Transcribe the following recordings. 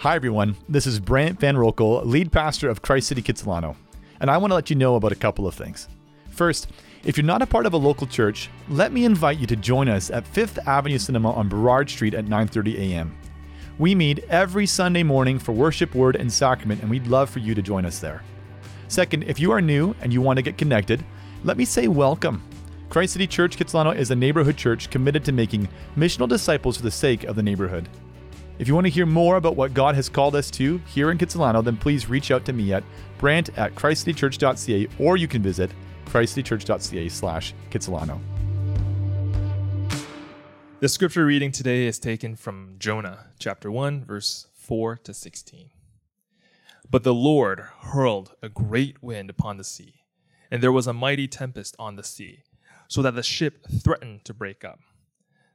Hi, everyone. This is Brant Van Rokel, lead pastor of Christ City Kitsilano, and I want to let you know about a couple of things. First, if you're not a part of a local church, let me invite you to join us at Fifth Avenue Cinema on Burrard Street at 9:30 a.m. We meet every Sunday morning for worship, word, and sacrament, and we'd love for you to join us there. Second, if you are new and you want to get connected, let me say welcome. Christ City Church Kitsilano is a neighborhood church committed to making missional disciples for the sake of the neighborhood. If you want to hear more about what God has called us to here in Kitsilano, then please reach out to me at brant at christcitychurch.ca or you can visit christcitychurch.ca slash Kitsilano. The scripture reading today is taken from Jonah chapter 1, verse 4 to 16. But the Lord hurled a great wind upon the sea, and there was a mighty tempest on the sea, so that the ship threatened to break up.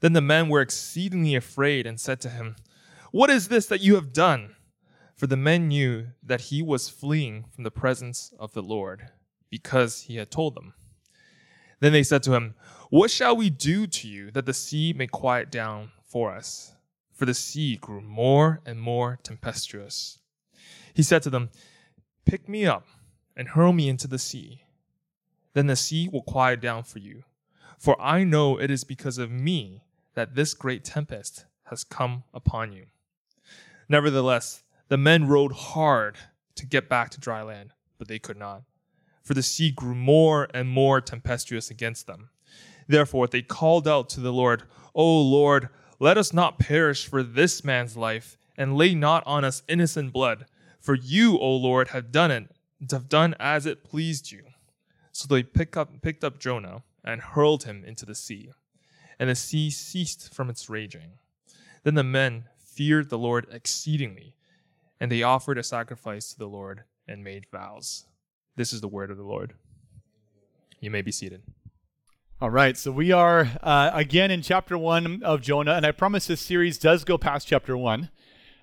Then the men were exceedingly afraid and said to him, What is this that you have done? For the men knew that he was fleeing from the presence of the Lord, because he had told them. Then they said to him, What shall we do to you that the sea may quiet down for us? For the sea grew more and more tempestuous. He said to them, Pick me up and hurl me into the sea. Then the sea will quiet down for you. For I know it is because of me that this great tempest has come upon you. Nevertheless, the men rowed hard to get back to dry land, but they could not, for the sea grew more and more tempestuous against them. Therefore, they called out to the Lord, O Lord, let us not perish for this man's life, and lay not on us innocent blood. For you, O Lord, have done it, have done as it pleased you. So they picked up, picked up Jonah and hurled him into the sea and the sea ceased from its raging. Then the men feared the Lord exceedingly, and they offered a sacrifice to the Lord and made vows. This is the word of the Lord. You may be seated. All right, so we are uh, again in chapter one of Jonah, and I promise this series does go past chapter one.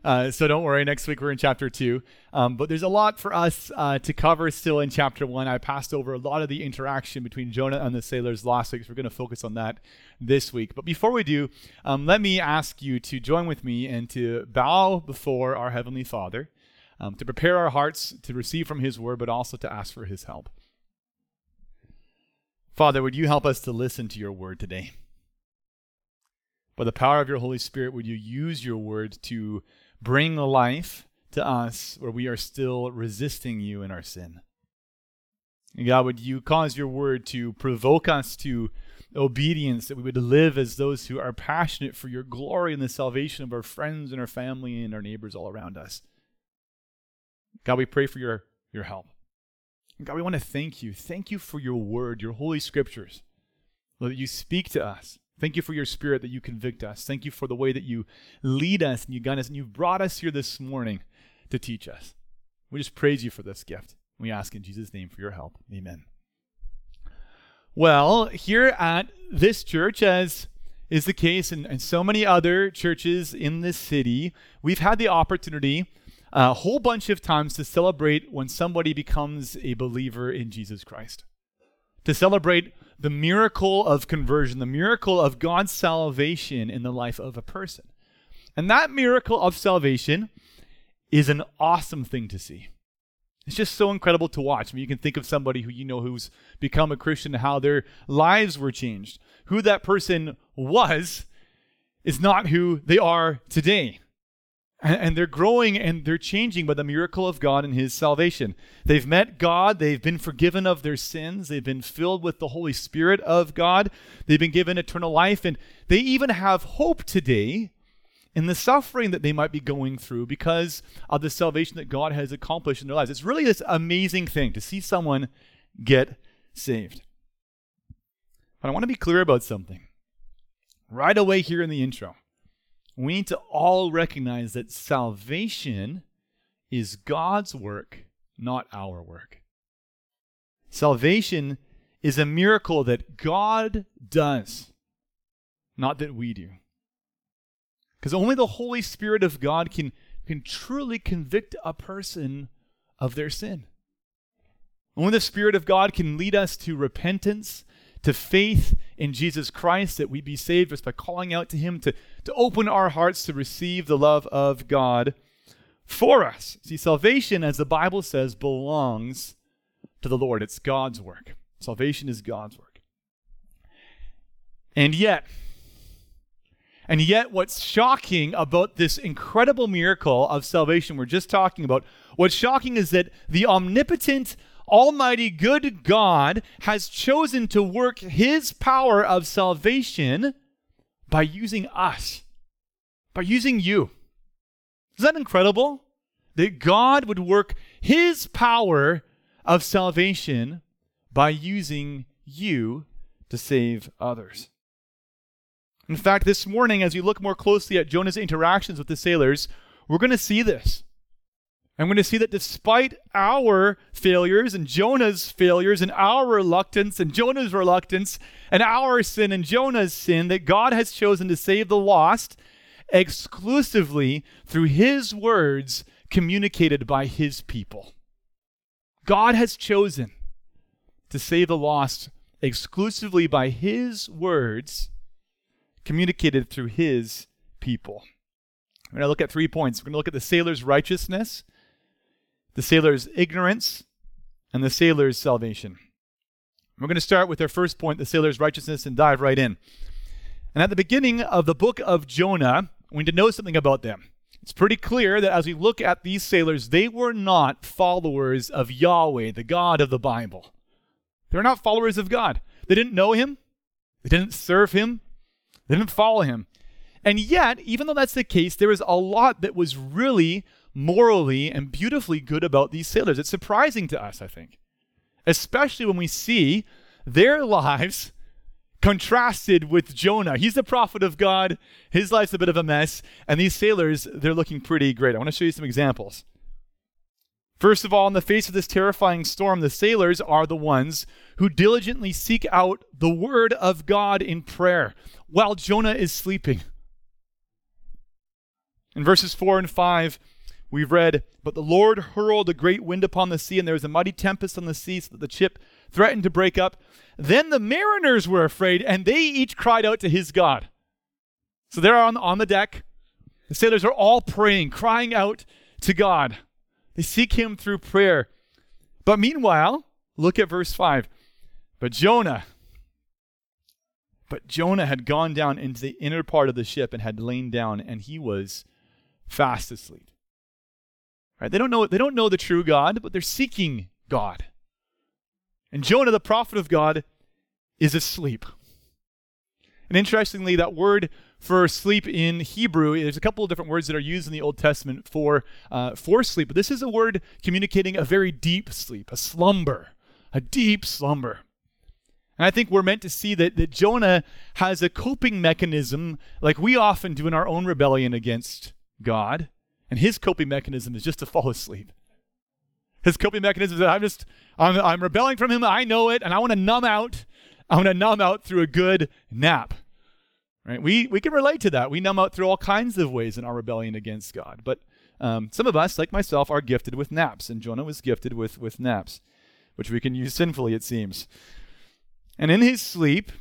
Uh, so don't worry, next week we're in chapter two. Um, but there's a lot for us uh, to cover still in chapter one. I passed over a lot of the interaction between Jonah and the sailors last week, so we're going to focus on that this week. But before we do, um, let me ask you to join with me and to bow before our Heavenly Father, um, to prepare our hearts to receive from His word, but also to ask for His help. Father, would you help us to listen to your word today? By the power of your Holy Spirit, would you use your word to bring life to us where we are still resisting you in our sin. And God, would you cause your word to provoke us to obedience, that we would live as those who are passionate for your glory and the salvation of our friends and our family and our neighbors all around us. God, we pray for your, your help. God, we want to thank you. Thank you for your word, your holy scriptures, that you speak to us. Thank you for your spirit that you convict us. Thank you for the way that you lead us and you guide us and you've brought us here this morning to teach us. We just praise you for this gift. We ask in Jesus' name for your help. Amen. Well, here at this church, as is the case in, in so many other churches in this city, we've had the opportunity a whole bunch of times to celebrate when somebody becomes a believer in Jesus Christ. To celebrate the miracle of conversion, the miracle of God's salvation in the life of a person. And that miracle of salvation is an awesome thing to see. It's just so incredible to watch. I mean, you can think of somebody who you know who's become a Christian, how their lives were changed. Who that person was is not who they are today. And they're growing and they're changing by the miracle of God and His salvation. They've met God. They've been forgiven of their sins. They've been filled with the Holy Spirit of God. They've been given eternal life. And they even have hope today in the suffering that they might be going through because of the salvation that God has accomplished in their lives. It's really this amazing thing to see someone get saved. But I want to be clear about something. Right away here in the intro, we need to all recognize that salvation is God's work, not our work. Salvation is a miracle that God does, not that we do. Because only the Holy Spirit of God can, can truly convict a person of their sin. Only the Spirit of God can lead us to repentance, to faith in Jesus Christ, that we be saved just by calling out to Him, to, to open our hearts to receive the love of God for us. See, salvation, as the Bible says, belongs to the Lord. It's God's work. Salvation is God's work. And yet, and yet, what's shocking about this incredible miracle of salvation we're just talking about, what's shocking is that the omnipotent, almighty, good God has chosen to work his power of salvation by using us, by using you. Is that incredible? That God would work his power of salvation by using you to save others. In fact, this morning, as you look more closely at Jonah's interactions with the sailors, we're going to see this. I'm going to see that despite our failures and Jonah's failures and our reluctance and Jonah's reluctance and our sin and Jonah's sin, that God has chosen to save the lost exclusively through his words communicated by his people. God has chosen to save the lost exclusively by his words communicated through his people. We're going to look at three points. We're going to look at the sailor's righteousness, the sailor's ignorance, and the sailor's salvation. We're going to start with our first point, the sailor's righteousness, and dive right in. And at the beginning of the book of Jonah, we need to know something about them. It's pretty clear that as we look at these sailors, they were not followers of Yahweh, the God of the Bible. They were not followers of God. They didn't know him, they didn't serve him, they didn't follow him. And yet, even though that's the case, there was a lot that was really morally and beautifully good about these sailors. It's surprising to us, I think, especially when we see their lives contrasted with Jonah. He's the prophet of God, his life's a bit of a mess, and these sailors, they're looking pretty great. I want to show you some examples. First of all, in the face of this terrifying storm, the sailors are the ones who diligently seek out the word of God in prayer while Jonah is sleeping. In verses 4 and 5, we've read, But the Lord hurled a great wind upon the sea, and there was a mighty tempest on the sea, so that the ship threatened to break up. Then the mariners were afraid, and they each cried out to his God. So they're on, on the deck. The sailors are all praying, crying out to God. They seek him through prayer. But meanwhile, look at verse 5. But Jonah, but Jonah had gone down into the inner part of the ship and had lain down, and he was fast asleep. Right? They don't know they don't know the true God, but they're seeking God. And Jonah, the prophet of God, is asleep. And interestingly, that word for sleep in Hebrew, there's a couple of different words that are used in the Old Testament for, uh, for sleep, but this is a word communicating a very deep sleep, a slumber, a deep slumber. And I think we're meant to see that, that Jonah has a coping mechanism like we often do in our own rebellion against God. And his coping mechanism is just to fall asleep. His coping mechanism is that I'm just, I'm, I'm rebelling from him. I know it. And I want to numb out. I want to numb out through a good nap. Right? We, we can relate to that. We numb out through all kinds of ways in our rebellion against God. But um, some of us, like myself, are gifted with naps, and Jonah was gifted with, with naps, which we can use sinfully, it seems. And in his sleep,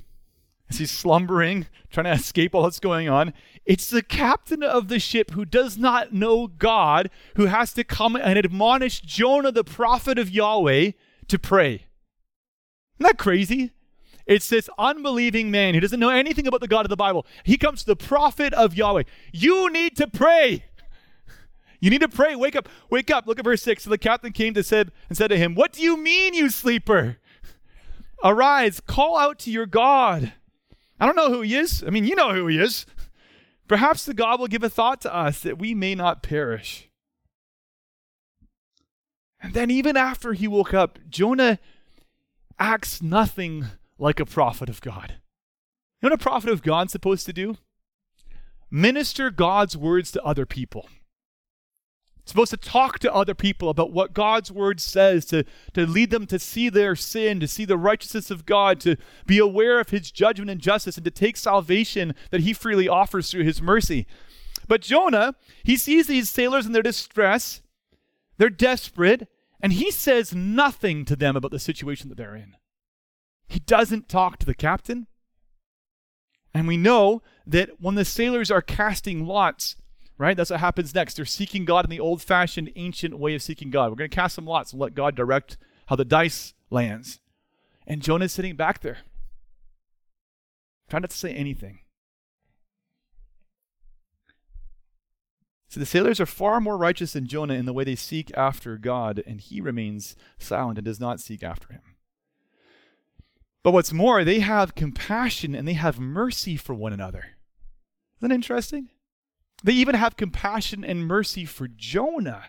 as he's slumbering, trying to escape all that's going on, it's the captain of the ship who does not know God who has to come and admonish Jonah, the prophet of Yahweh, to pray. Isn't that crazy? It's this unbelieving man who doesn't know anything about the God of the Bible. He comes to the prophet of Yahweh. You need to pray. You need to pray. Wake up. Wake up. Look at verse 6. So the captain came to said and said to him, What do you mean, you sleeper? Arise, call out to your God. I don't know who he is. I mean, you know who he is. Perhaps the God will give a thought to us that we may not perish. And then, even after he woke up, Jonah acts nothing like a prophet of God. You know what a prophet of God's supposed to do? Minister God's words to other people supposed to talk to other people about what God's word says, to, to lead them to see their sin, to see the righteousness of God, to be aware of his judgment and justice, and to take salvation that he freely offers through his mercy. But Jonah, he sees these sailors in their distress, they're desperate, and he says nothing to them about the situation that they're in. He doesn't talk to the captain. And we know that when the sailors are casting lots, right? That's what happens next. They're seeking God in the old fashioned, ancient way of seeking God. We're going to cast some lots and let God direct how the dice lands. And Jonah's sitting back there, trying not to say anything. So the sailors are far more righteous than Jonah in the way they seek after God, and he remains silent and does not seek after him. But what's more, they have compassion and they have mercy for one another. Isn't that interesting? They even have compassion and mercy for Jonah.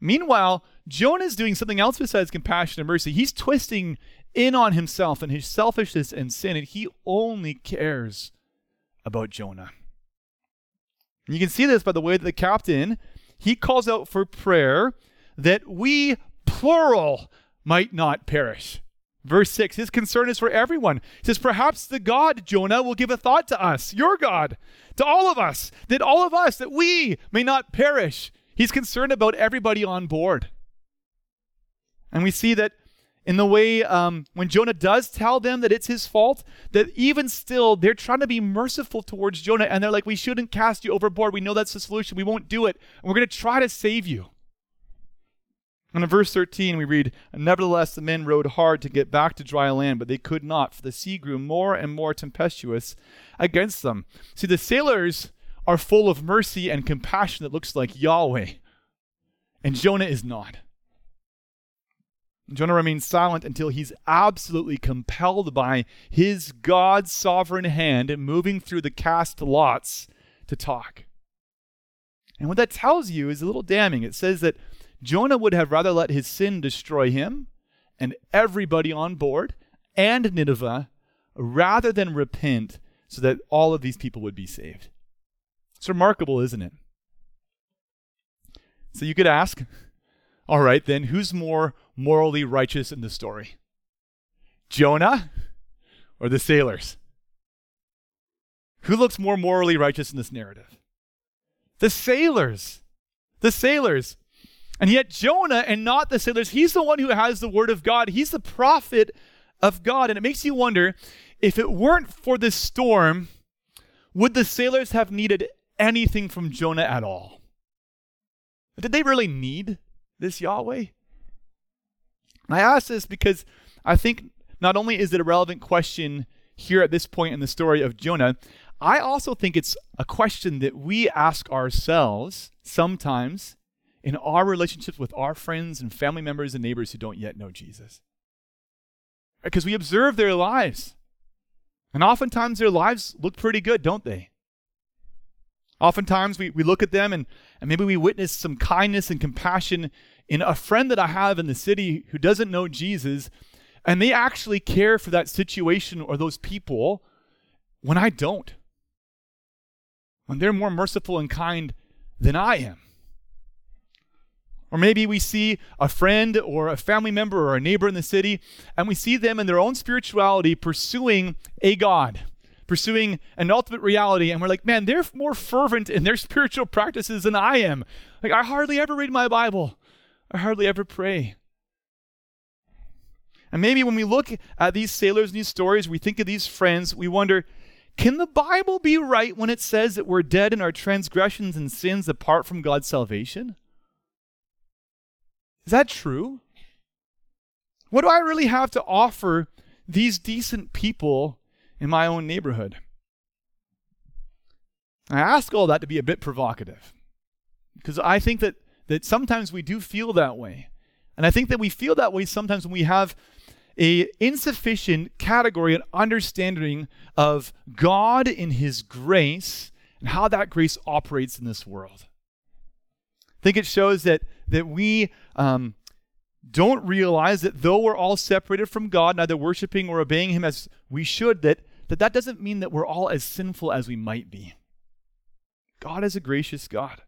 Meanwhile, Jonah is doing something else besides compassion and mercy. He's twisting in on himself and his selfishness and sin, and he only cares about Jonah. You can see this by the way that the captain he calls out for prayer that we plural might not perish. Verse 6, his concern is for everyone. He says, Perhaps the God, Jonah, will give a thought to us, your God, to all of us, that all of us, that we may not perish. He's concerned about everybody on board. And we see that in the way um, when Jonah does tell them that it's his fault, that even still they're trying to be merciful towards Jonah and they're like, We shouldn't cast you overboard. We know that's the solution. We won't do it. And we're going to try to save you. And in verse 13, we read, Nevertheless, the men rowed hard to get back to dry land, but they could not, for the sea grew more and more tempestuous against them. See, the sailors are full of mercy and compassion that looks like Yahweh, and Jonah is not. Jonah remains silent until he's absolutely compelled by his God's sovereign hand moving through the cast lots to talk. And what that tells you is a little damning. It says that Jonah would have rather let his sin destroy him and everybody on board and Nineveh rather than repent so that all of these people would be saved. It's remarkable, isn't it? So you could ask, all right, then, who's more morally righteous in the story? Jonah or the sailors? Who looks more morally righteous in this narrative? The sailors. The sailors. And yet, Jonah and not the sailors, he's the one who has the word of God. He's the prophet of God. And it makes you wonder if it weren't for this storm, would the sailors have needed anything from Jonah at all? Did they really need this Yahweh? I ask this because I think not only is it a relevant question here at this point in the story of Jonah, I also think it's a question that we ask ourselves sometimes in our relationships with our friends and family members and neighbors who don't yet know Jesus. Because we observe their lives. And oftentimes their lives look pretty good, don't they? Oftentimes we, we look at them and, and maybe we witness some kindness and compassion in a friend that I have in the city who doesn't know Jesus, and they actually care for that situation or those people when I don't. When they're more merciful and kind than I am. Or maybe we see a friend or a family member or a neighbor in the city, and we see them in their own spirituality pursuing a God, pursuing an ultimate reality. And we're like, man, they're more fervent in their spiritual practices than I am. Like, I hardly ever read my Bible, I hardly ever pray. And maybe when we look at these sailors and these stories, we think of these friends, we wonder, can the Bible be right when it says that we're dead in our transgressions and sins apart from God's salvation? Is that true? What do I really have to offer these decent people in my own neighborhood? I ask all that to be a bit provocative. because I think that, that sometimes we do feel that way. And I think that we feel that way sometimes when we have a insufficient category and understanding of God in his grace and how that grace operates in this world. I think it shows that that we um, don't realize that though we're all separated from God, neither worshiping or obeying him as we should, that that, that doesn't mean that we're all as sinful as we might be. God is a gracious God.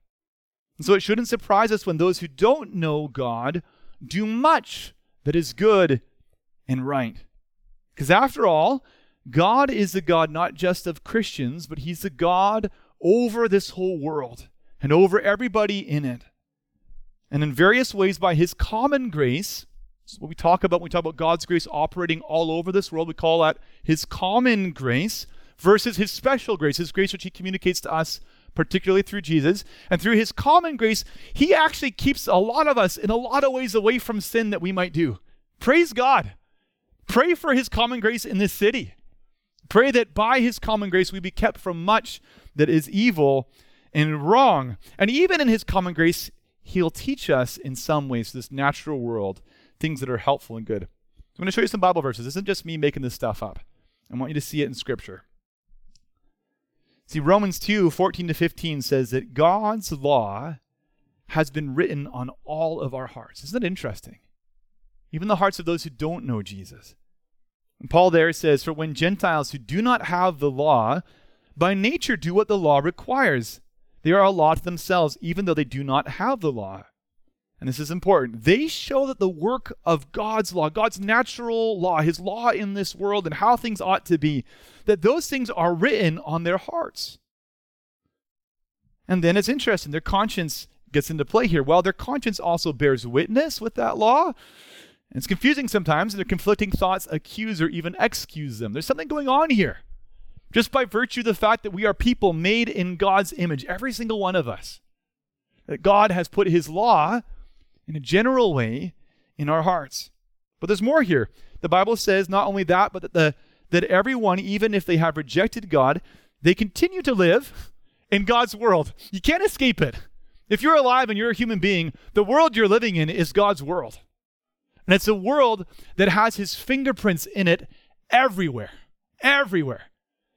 And so it shouldn't surprise us when those who don't know God do much that is good and right. Because after all, God is the God not just of Christians, but He's the God over this whole world and over everybody in it. And in various ways, by His common grace, what we talk about when we talk about God's grace operating all over this world. We call that His common grace versus His special grace, His grace which He communicates to us particularly through Jesus. And through his common grace, he actually keeps a lot of us in a lot of ways away from sin that we might do. Praise God. Pray for his common grace in this city. Pray that by his common grace we be kept from much that is evil and wrong. And even in his common grace, he'll teach us in some ways, this natural world, things that are helpful and good. I'm going to show you some Bible verses. This isn't just me making this stuff up. I want you to see it in Scripture. See, Romans 2 14 to 15 says that God's law has been written on all of our hearts. Isn't that interesting? Even the hearts of those who don't know Jesus. And Paul there says, For when Gentiles who do not have the law by nature do what the law requires, they are a law to themselves, even though they do not have the law and this is important, they show that the work of God's law, God's natural law, his law in this world and how things ought to be, that those things are written on their hearts. And then it's interesting, their conscience gets into play here. Well, their conscience also bears witness with that law. And it's confusing sometimes, and their conflicting thoughts accuse or even excuse them. There's something going on here. Just by virtue of the fact that we are people made in God's image, every single one of us. That God has put his law in a general way in our hearts. But there's more here. The Bible says not only that, but that, the, that everyone, even if they have rejected God, they continue to live in God's world. You can't escape it. If you're alive and you're a human being, the world you're living in is God's world. And it's a world that has his fingerprints in it everywhere. Everywhere.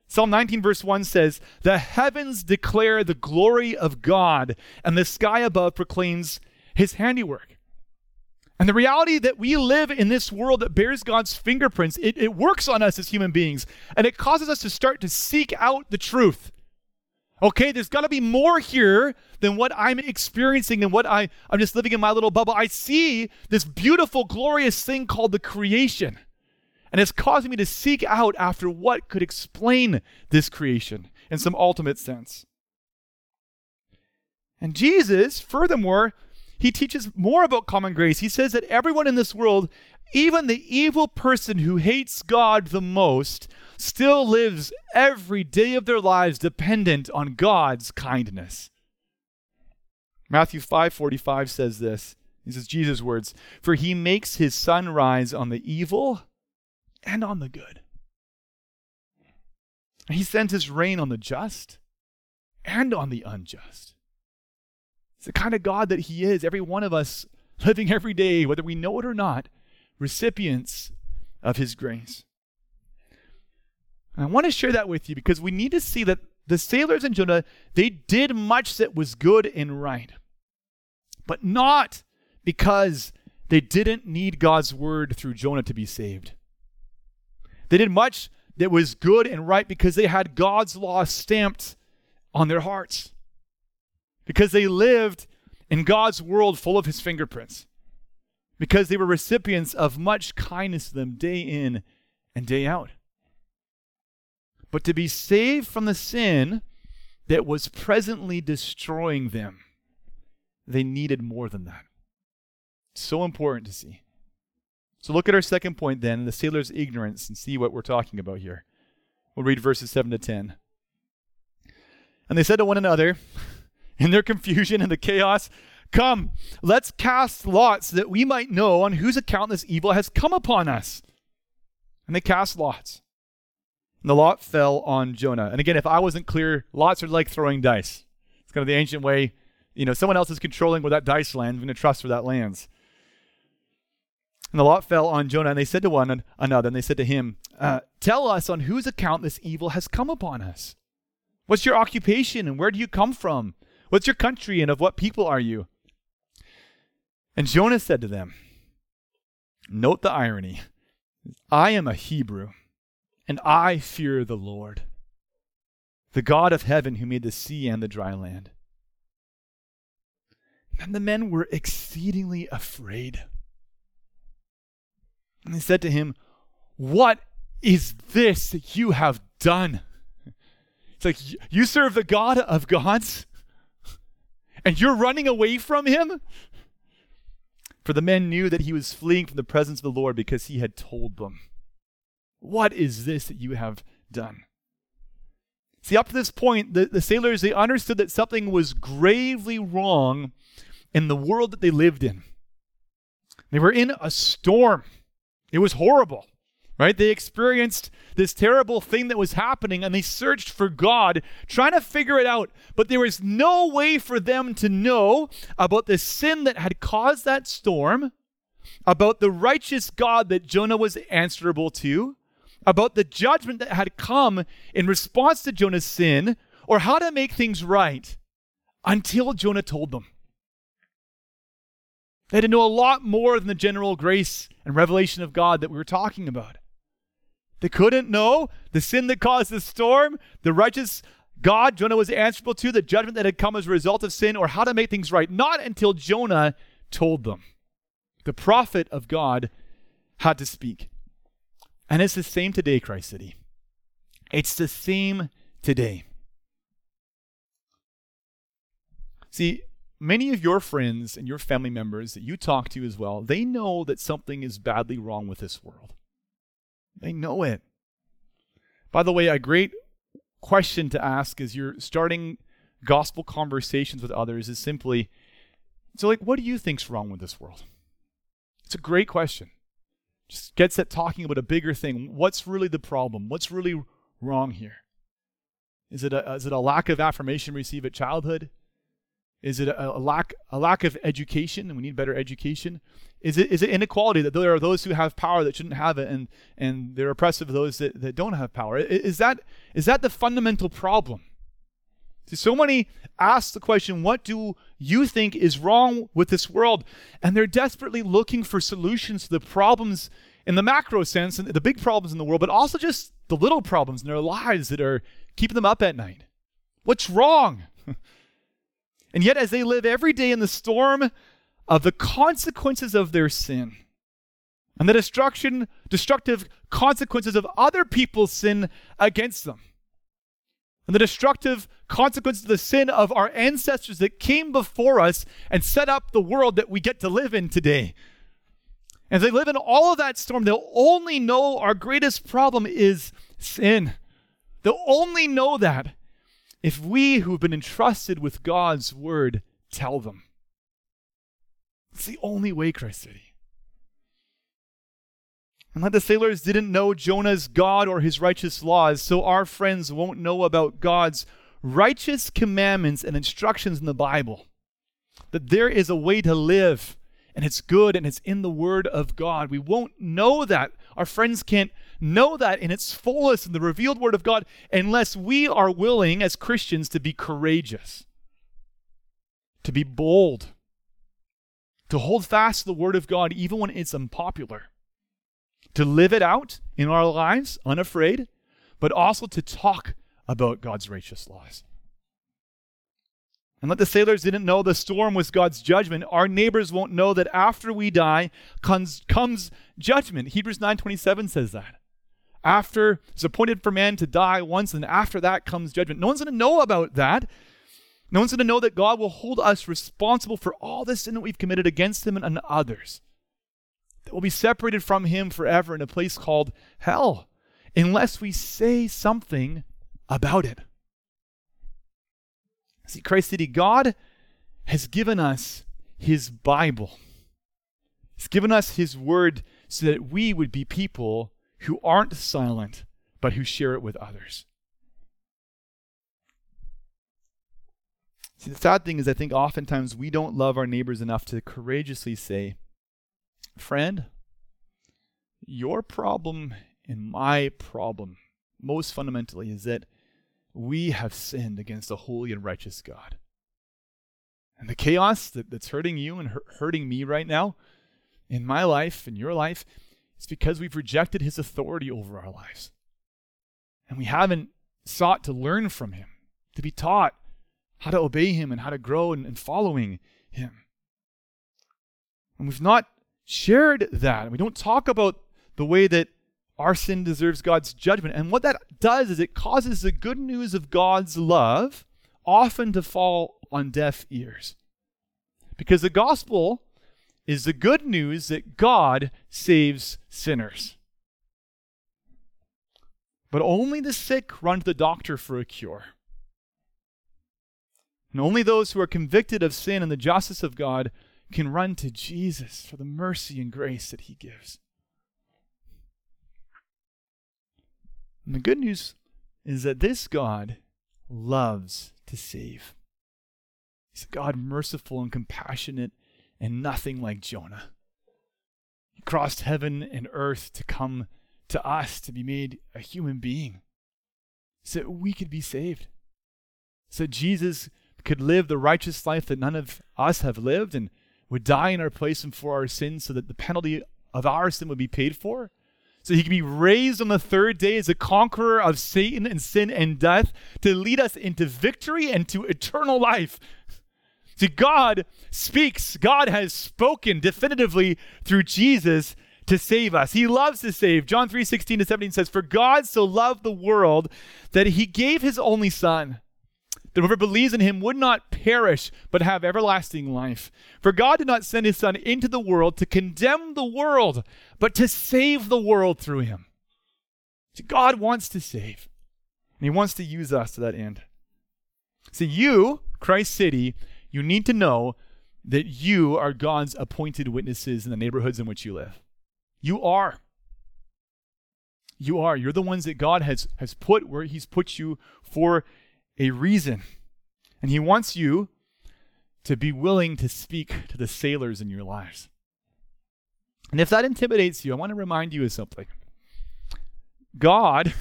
Psalm 19, verse 1 says, The heavens declare the glory of God, and the sky above proclaims his handiwork. And the reality that we live in this world that bears God's fingerprints, it, it works on us as human beings. And it causes us to start to seek out the truth. Okay, there's got to be more here than what I'm experiencing and what I, I'm just living in my little bubble. I see this beautiful, glorious thing called the creation. And it's causing me to seek out after what could explain this creation in some ultimate sense. And Jesus, furthermore, he teaches more about common grace. He says that everyone in this world, even the evil person who hates God the most, still lives every day of their lives dependent on God's kindness. Matthew 5:45 says this. This is Jesus' words, "For he makes his sun rise on the evil and on the good. he sends his rain on the just and on the unjust." It's the kind of God that He is. Every one of us living every day, whether we know it or not, recipients of His grace. And I want to share that with you because we need to see that the sailors in Jonah, they did much that was good and right, but not because they didn't need God's word through Jonah to be saved. They did much that was good and right because they had God's law stamped on their hearts because they lived in God's world full of his fingerprints, because they were recipients of much kindness to them day in and day out. But to be saved from the sin that was presently destroying them, they needed more than that. So important to see. So look at our second point then, the sailor's ignorance, and see what we're talking about here. We'll read verses 7 to 10. And they said to one another, in their confusion and the chaos, Come, let's cast lots that we might know on whose account this evil has come upon us. And they cast lots. And the lot fell on Jonah. And again, if I wasn't clear, lots are like throwing dice. It's kind of the ancient way you know, someone else is controlling where that dice lands. I'm going to trust where that lands. And the lot fell on Jonah, and they said to one another, and they said to him, uh, Tell us on whose account this evil has come upon us. What's your occupation, and where do you come from? What's your country, and of what people are you? And Jonah said to them, Note the irony. I am a Hebrew, and I fear the Lord, the God of heaven who made the sea and the dry land. And the men were exceedingly afraid. And said to him, What is this you have done? It's like, you serve the God of gods, and you're running away from him? For the men knew that he was fleeing from the presence of the Lord because he had told them. What is this that you have done? See, up to this point, the, the sailors, they understood that something was gravely wrong in the world that they lived in. They were in a storm. It was horrible, right? They experienced this terrible thing that was happening and they searched for God, trying to figure it out. But there was no way for them to know about the sin that had caused that storm, about the righteous God that Jonah was answerable to, about the judgment that had come in response to Jonah's sin, or how to make things right until Jonah told them. They had to know a lot more than the general grace and revelation of God that we were talking about. They couldn't know the sin that caused the storm, the righteous God Jonah was answerable to, the judgment that had come as a result of sin, or how to make things right. Not until Jonah told them. The prophet of God had to speak. And it's the same today, Christ City. It's the same today. See, many of your friends and your family members that you talk to as well, they know that something is badly wrong with this world. They know it. By the way, a great question to ask as you're starting gospel conversations with others is simply so like what do you think's wrong with this world? It's a great question. Just gets at talking about a bigger thing. What's really the problem? What's really wrong here? Is it a, is it a lack of affirmation received at childhood? Is it a, a, lack a lack of education, and we need better education? Is it is it inequality that there are those who have power that shouldn't have it, and and they're oppressive of those that, that don't have power? Is that is that the fundamental problem? See, so many ask the question, "What do you think is wrong with this world?" And they're desperately looking for solutions to the problems in the macro sense, and the big problems in the world, but also just the little problems in their lives that are keeping them up at night. What's wrong? And yet, as they live every day in the storm of the consequences of their sin and the destruction, destructive consequences of other people's sin against them, and the destructive consequences of the sin of our ancestors that came before us and set up the world that we get to live in today. As they live in all of that storm, they'll only know our greatest problem is sin. They'll only know that if we who have been entrusted with God's word tell them. It's the only way, Christ City. And like the sailors didn't know Jonah's God or his righteous laws, so our friends won't know about God's righteous commandments and instructions in the Bible. That there is a way to live, and it's good, and it's in the Word of God. We won't know that. Our friends can't know that in its fullest in the revealed Word of God unless we are willing as Christians to be courageous, to be bold, to hold fast to the Word of God even when it's unpopular, to live it out in our lives unafraid, but also to talk about God's righteous laws. And let the sailors didn't know the storm was God's judgment. Our neighbors won't know that after we die comes, comes judgment. Hebrews 9:27 says that. After it's appointed for man to die once, and after that comes judgment. No one's going to know about that. No one's going to know that God will hold us responsible for all the sin that we've committed against Him and others. That we'll be separated from Him forever in a place called hell, unless we say something about it. See, Christ City, God has given us His Bible. He's given us His Word so that we would be people who aren't silent, but who share it with others. See, the sad thing is, I think oftentimes we don't love our neighbors enough to courageously say, Friend, your problem and my problem, most fundamentally, is that we have sinned against a holy and righteous God. And the chaos that, that's hurting you and hurting me right now in my life, in your life, is because we've rejected his authority over our lives. And we haven't sought to learn from him, to be taught how to obey him and how to grow in, in following him. And we've not shared that. We don't talk about the way that our sin deserves God's judgment. And what that does is it causes the good news of God's love often to fall on deaf ears. Because the gospel is the good news that God saves sinners. But only the sick run to the doctor for a cure. And only those who are convicted of sin and the justice of God can run to Jesus for the mercy and grace that he gives. And the good news is that this God loves to save. He's a God merciful and compassionate and nothing like Jonah. He crossed heaven and earth to come to us to be made a human being so that we could be saved. So Jesus could live the righteous life that none of us have lived and would die in our place and for our sins so that the penalty of our sin would be paid for. So he could be raised on the third day as a conqueror of Satan and sin and death to lead us into victory and to eternal life. See, God speaks, God has spoken definitively through Jesus to save us. He loves to save. John 3 16 to 17 says, For God so loved the world that he gave his only Son that whoever believes in him would not perish, but have everlasting life. For God did not send his Son into the world to condemn the world, but to save the world through him. God wants to save, and he wants to use us to that end. See, you, Christ City, you need to know that you are God's appointed witnesses in the neighborhoods in which you live. You are. You are. You're the ones that God has, has put where He's put you for a reason. And He wants you to be willing to speak to the sailors in your lives. And if that intimidates you, I want to remind you of something God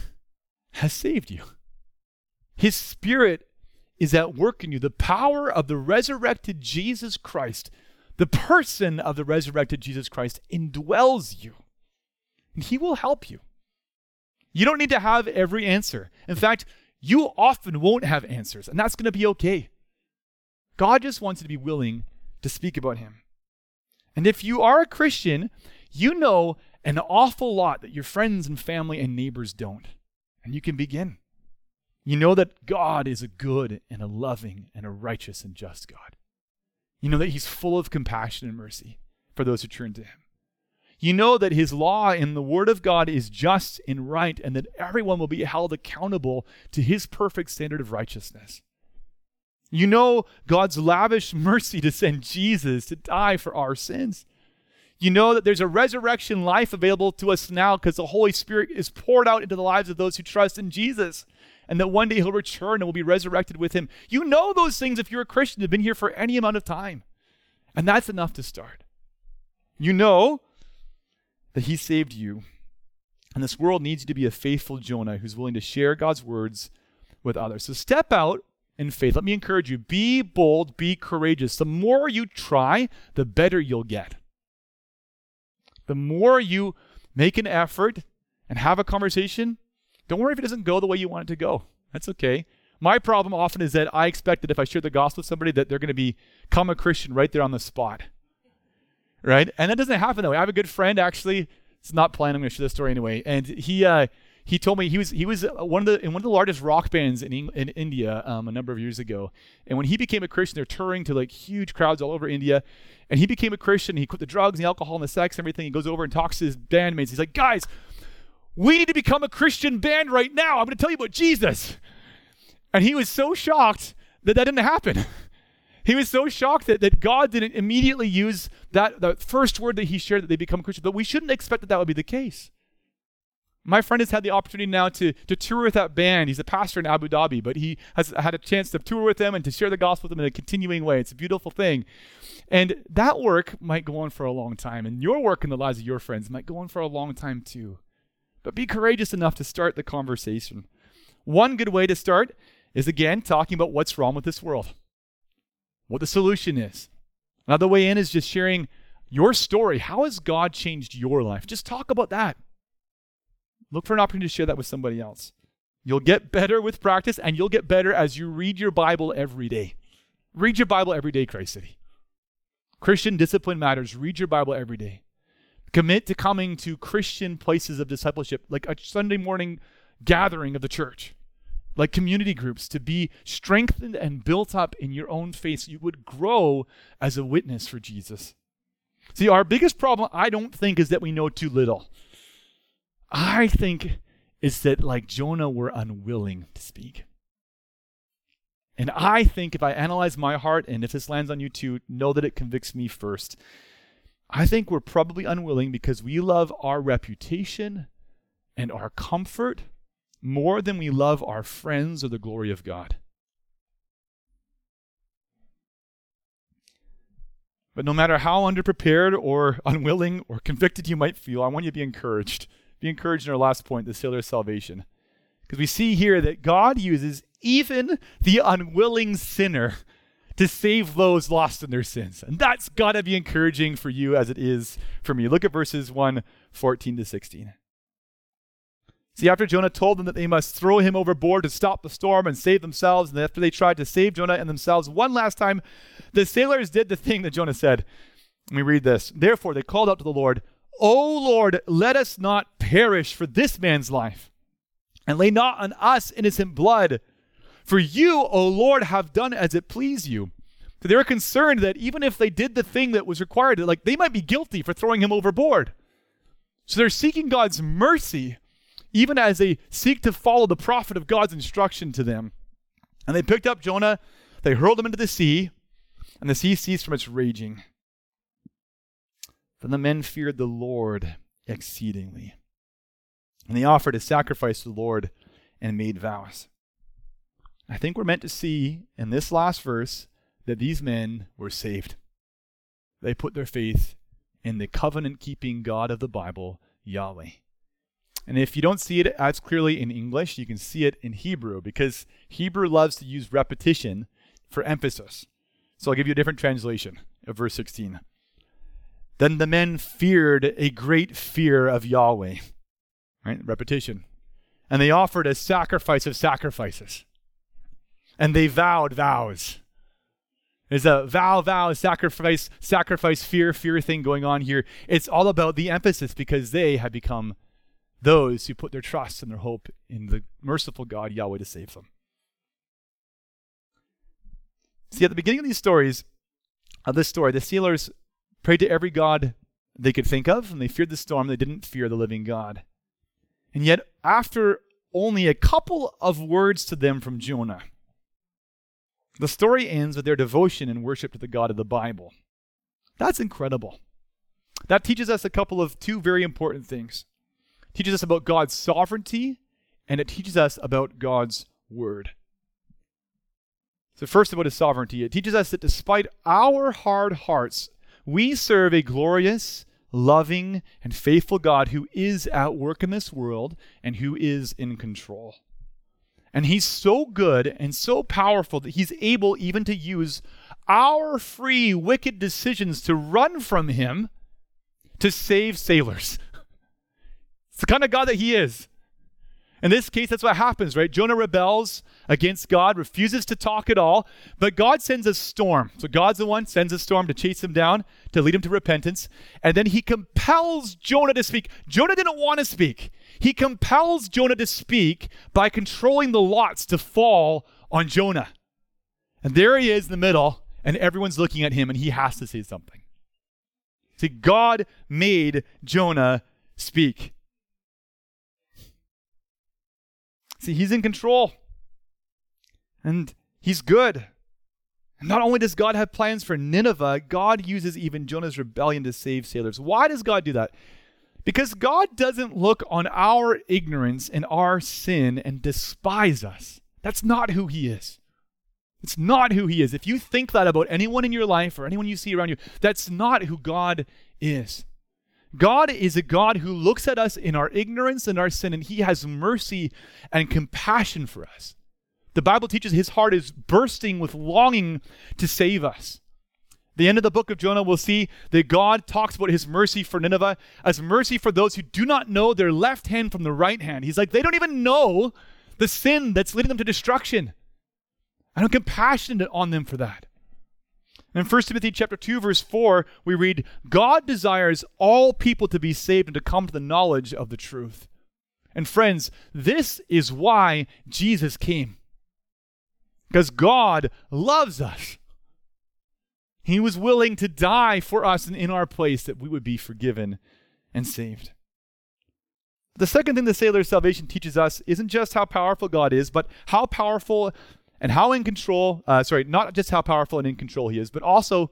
has saved you. His Spirit is at work in you. The power of the resurrected Jesus Christ, the person of the resurrected Jesus Christ, indwells you. And He will help you. You don't need to have every answer. In fact, you often won't have answers, and that's going to be okay. God just wants you to be willing to speak about Him. And if you are a Christian, you know an awful lot that your friends and family and neighbors don't. And you can begin. You know that God is a good and a loving and a righteous and just God. You know that He's full of compassion and mercy for those who turn to Him. You know that his law in the word of God is just and right, and that everyone will be held accountable to his perfect standard of righteousness. You know God's lavish mercy to send Jesus to die for our sins. You know that there's a resurrection life available to us now because the Holy Spirit is poured out into the lives of those who trust in Jesus. And that one day he'll return and we'll be resurrected with him. You know those things if you're a Christian, have been here for any amount of time. And that's enough to start. You know that He saved you. And this world needs you to be a faithful Jonah who's willing to share God's words with others. So step out in faith. Let me encourage you be bold, be courageous. The more you try, the better you'll get. The more you make an effort and have a conversation, don't worry if it doesn't go the way you want it to go. That's okay. My problem often is that I expect that if I share the gospel with somebody that they're going to become a Christian right there on the spot right? And that doesn't happen that way. I have a good friend actually. It's not planned. I'm going to share this story anyway. And he uh, he told me he was he was one of the in one of the largest rock bands in in India um, a number of years ago. And when he became a Christian, they're touring to like huge crowds all over India. And he became a Christian. He quit the drugs and the alcohol and the sex and everything. He goes over and talks to his bandmates. He's like, guys, we need to become a Christian band right now. I'm going to tell you about Jesus. And he was so shocked that that didn't happen. He was so shocked that, that God didn't immediately use that the first word that he shared that they become Christian. But we shouldn't expect that that would be the case. My friend has had the opportunity now to, to tour with that band. He's a pastor in Abu Dhabi, but he has had a chance to tour with them and to share the gospel with them in a continuing way. It's a beautiful thing. And that work might go on for a long time, and your work in the lives of your friends might go on for a long time too. But be courageous enough to start the conversation. One good way to start is again talking about what's wrong with this world, what the solution is. Another way in is just sharing your story. How has God changed your life? Just talk about that. Look for an opportunity to share that with somebody else. You'll get better with practice, and you'll get better as you read your Bible every day. Read your Bible every day, Christ City. Christian discipline matters. Read your Bible every day. Commit to coming to Christian places of discipleship, like a Sunday morning gathering of the church, like community groups, to be strengthened and built up in your own faith so you would grow as a witness for Jesus. See, our biggest problem, I don't think, is that we know too little. I think it's that, like Jonah, we're unwilling to speak. And I think if I analyze my heart, and if this lands on you too, know that it convicts me first. I think we're probably unwilling because we love our reputation and our comfort more than we love our friends or the glory of God. But no matter how underprepared or unwilling or convicted you might feel, I want you to be encouraged be encouraged in our last point, the sailor's salvation. Because we see here that God uses even the unwilling sinner to save those lost in their sins. And that's got to be encouraging for you as it is for me. Look at verses 1 14 to 16. See, after Jonah told them that they must throw him overboard to stop the storm and save themselves, and after they tried to save Jonah and themselves one last time, the sailors did the thing that Jonah said. Let me read this. Therefore, they called out to the Lord, O Lord, let us not perish for this man's life, and lay not on us innocent blood. For you, O Lord, have done as it pleased you. They're concerned that even if they did the thing that was required, like they might be guilty for throwing him overboard. So they're seeking God's mercy, even as they seek to follow the prophet of God's instruction to them. And they picked up Jonah, they hurled him into the sea, and the sea ceased from its raging. For the men feared the Lord exceedingly. And they offered a sacrifice to the Lord and made vows. I think we're meant to see in this last verse that these men were saved. They put their faith in the covenant keeping God of the Bible, Yahweh. And if you don't see it as clearly in English, you can see it in Hebrew because Hebrew loves to use repetition for emphasis. So I'll give you a different translation of verse 16. Then the men feared a great fear of Yahweh. Right? Repetition. And they offered a sacrifice of sacrifices. And they vowed vows. There's a vow, vow, sacrifice, sacrifice, fear, fear thing going on here. It's all about the emphasis because they had become those who put their trust and their hope in the merciful God, Yahweh, to save them. See, at the beginning of these stories, of this story, the sailors prayed to every god they could think of, and they feared the storm. They didn't fear the living God. And yet, after only a couple of words to them from Jonah, the story ends with their devotion and worship to the God of the Bible. That's incredible. That teaches us a couple of two very important things. It teaches us about God's sovereignty, and it teaches us about God's word. So, first, about his sovereignty, it teaches us that despite our hard hearts, we serve a glorious, loving, and faithful God who is at work in this world and who is in control. And he's so good and so powerful that he's able even to use our free, wicked decisions to run from him to save sailors. It's the kind of God that he is. In this case, that's what happens, right? Jonah rebels against God, refuses to talk at all, but God sends a storm. So God's the one sends a storm to chase him down, to lead him to repentance, and then he compels Jonah to speak. Jonah didn't want to speak. He compels Jonah to speak by controlling the lots to fall on Jonah. And there he is in the middle, and everyone's looking at him, and he has to say something. See, God made Jonah speak. See, he's in control. And he's good. Not only does God have plans for Nineveh, God uses even Jonah's rebellion to save sailors. Why does God do that? Because God doesn't look on our ignorance and our sin and despise us. That's not who He is. It's not who He is. If you think that about anyone in your life or anyone you see around you, that's not who God is. God is a God who looks at us in our ignorance and our sin, and He has mercy and compassion for us. The Bible teaches His heart is bursting with longing to save us. The end of the book of Jonah, we'll see that God talks about his mercy for Nineveh as mercy for those who do not know their left hand from the right hand. He's like, they don't even know the sin that's leading them to destruction. I am compassionate on them for that. In 1 Timothy chapter 2, verse 4, we read, God desires all people to be saved and to come to the knowledge of the truth. And friends, this is why Jesus came. Because God loves us. He was willing to die for us and in our place that we would be forgiven and saved. The second thing the sailor's salvation teaches us isn't just how powerful God is, but how powerful and how in control, uh, sorry, not just how powerful and in control he is, but also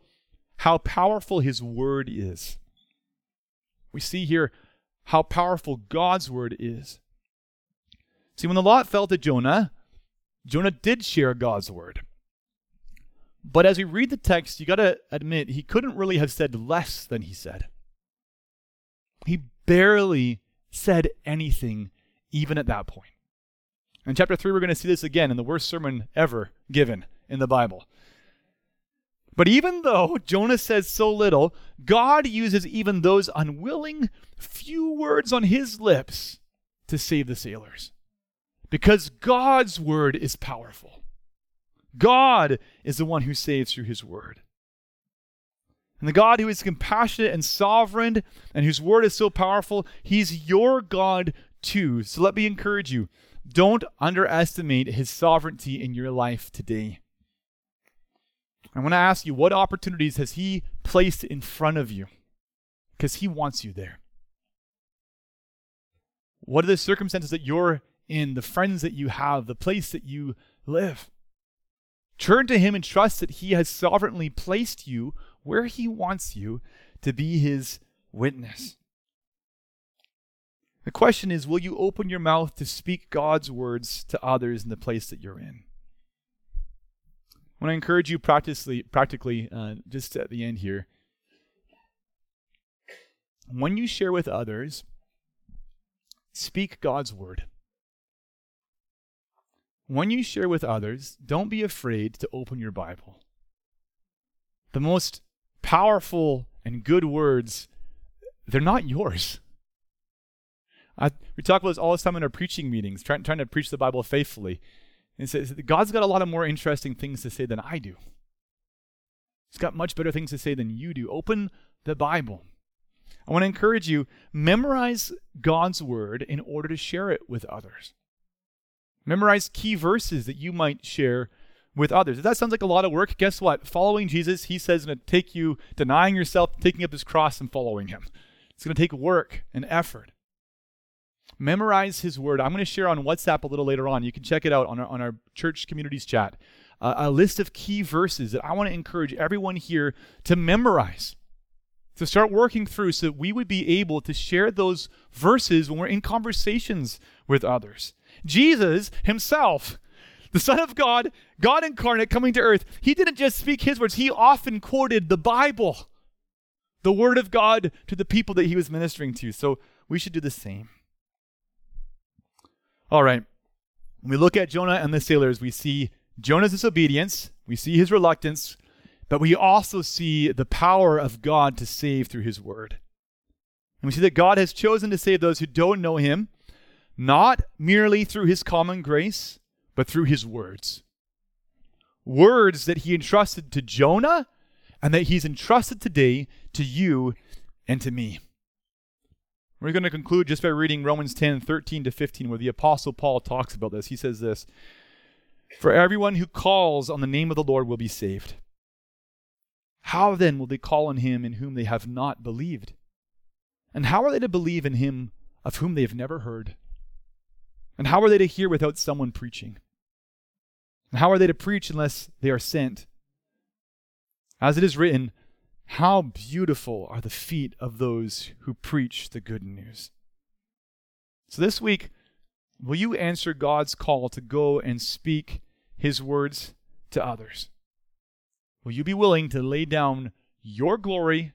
how powerful his word is. We see here how powerful God's word is. See, when the lot fell to Jonah, Jonah did share God's word. But as we read the text, you got to admit, he couldn't really have said less than he said. He barely said anything, even at that point. In chapter 3, we're going to see this again in the worst sermon ever given in the Bible. But even though Jonah says so little, God uses even those unwilling few words on his lips to save the sailors. Because God's word is powerful. God is the one who saves through his word. And the God who is compassionate and sovereign and whose word is so powerful, he's your God too. So let me encourage you don't underestimate his sovereignty in your life today. I want to ask you, what opportunities has he placed in front of you? Because he wants you there. What are the circumstances that you're in, the friends that you have, the place that you live? Turn to Him and trust that He has sovereignly placed you where He wants you to be His witness. The question is will you open your mouth to speak God's words to others in the place that you're in? I want to encourage you practically, practically uh, just at the end here. When you share with others, speak God's word. When you share with others, don't be afraid to open your Bible. The most powerful and good words, they're not yours. I, we talk about this all the time in our preaching meetings, trying, trying to preach the Bible faithfully. And says God's got a lot of more interesting things to say than I do. He's got much better things to say than you do. Open the Bible. I want to encourage you memorize God's word in order to share it with others. Memorize key verses that you might share with others. If that sounds like a lot of work, guess what? Following Jesus, he says, is going to take you denying yourself, taking up his cross, and following him. It's going to take work and effort. Memorize his word. I'm going to share on WhatsApp a little later on. You can check it out on our, on our church communities chat. Uh, a list of key verses that I want to encourage everyone here to memorize, to start working through so that we would be able to share those verses when we're in conversations with others. Jesus himself, the Son of God, God incarnate coming to earth, he didn't just speak his words, he often quoted the Bible, the Word of God to the people that he was ministering to. So we should do the same. All right. When we look at Jonah and the sailors, we see Jonah's disobedience, we see his reluctance, but we also see the power of God to save through his word. And we see that God has chosen to save those who don't know him not merely through his common grace, but through his words. Words that he entrusted to Jonah and that he's entrusted today to you and to me. We're going to conclude just by reading Romans 10 13 to 15, where the Apostle Paul talks about this. He says this For everyone who calls on the name of the Lord will be saved. How then will they call on him in whom they have not believed? And how are they to believe in him of whom they have never heard? And how are they to hear without someone preaching? And how are they to preach unless they are sent? As it is written, How beautiful are the feet of those who preach the good news. So this week, will you answer God's call to go and speak his words to others? Will you be willing to lay down your glory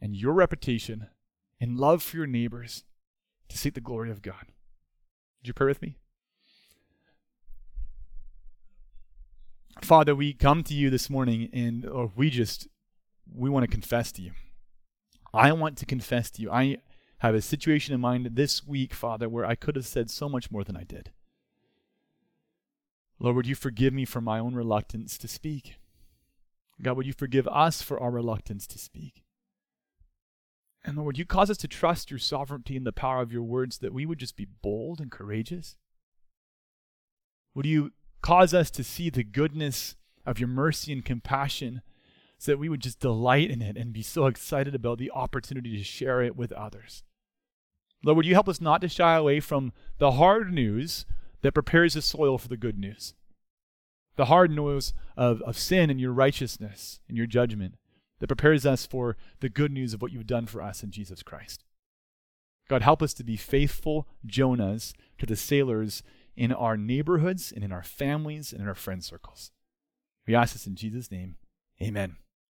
and your reputation and love for your neighbors to seek the glory of God? Would you pray with me? Father, we come to you this morning and or we just we want to confess to you. I want to confess to you. I have a situation in mind this week, Father, where I could have said so much more than I did. Lord, would you forgive me for my own reluctance to speak? God, would you forgive us for our reluctance to speak? And Lord, would you cause us to trust your sovereignty and the power of your words that we would just be bold and courageous? Would you cause us to see the goodness of your mercy and compassion so that we would just delight in it and be so excited about the opportunity to share it with others? Lord, would you help us not to shy away from the hard news that prepares the soil for the good news? The hard news of, of sin and your righteousness and your judgment that prepares us for the good news of what you've done for us in Jesus Christ. God, help us to be faithful Jonahs to the sailors in our neighborhoods and in our families and in our friend circles. We ask this in Jesus' name. Amen.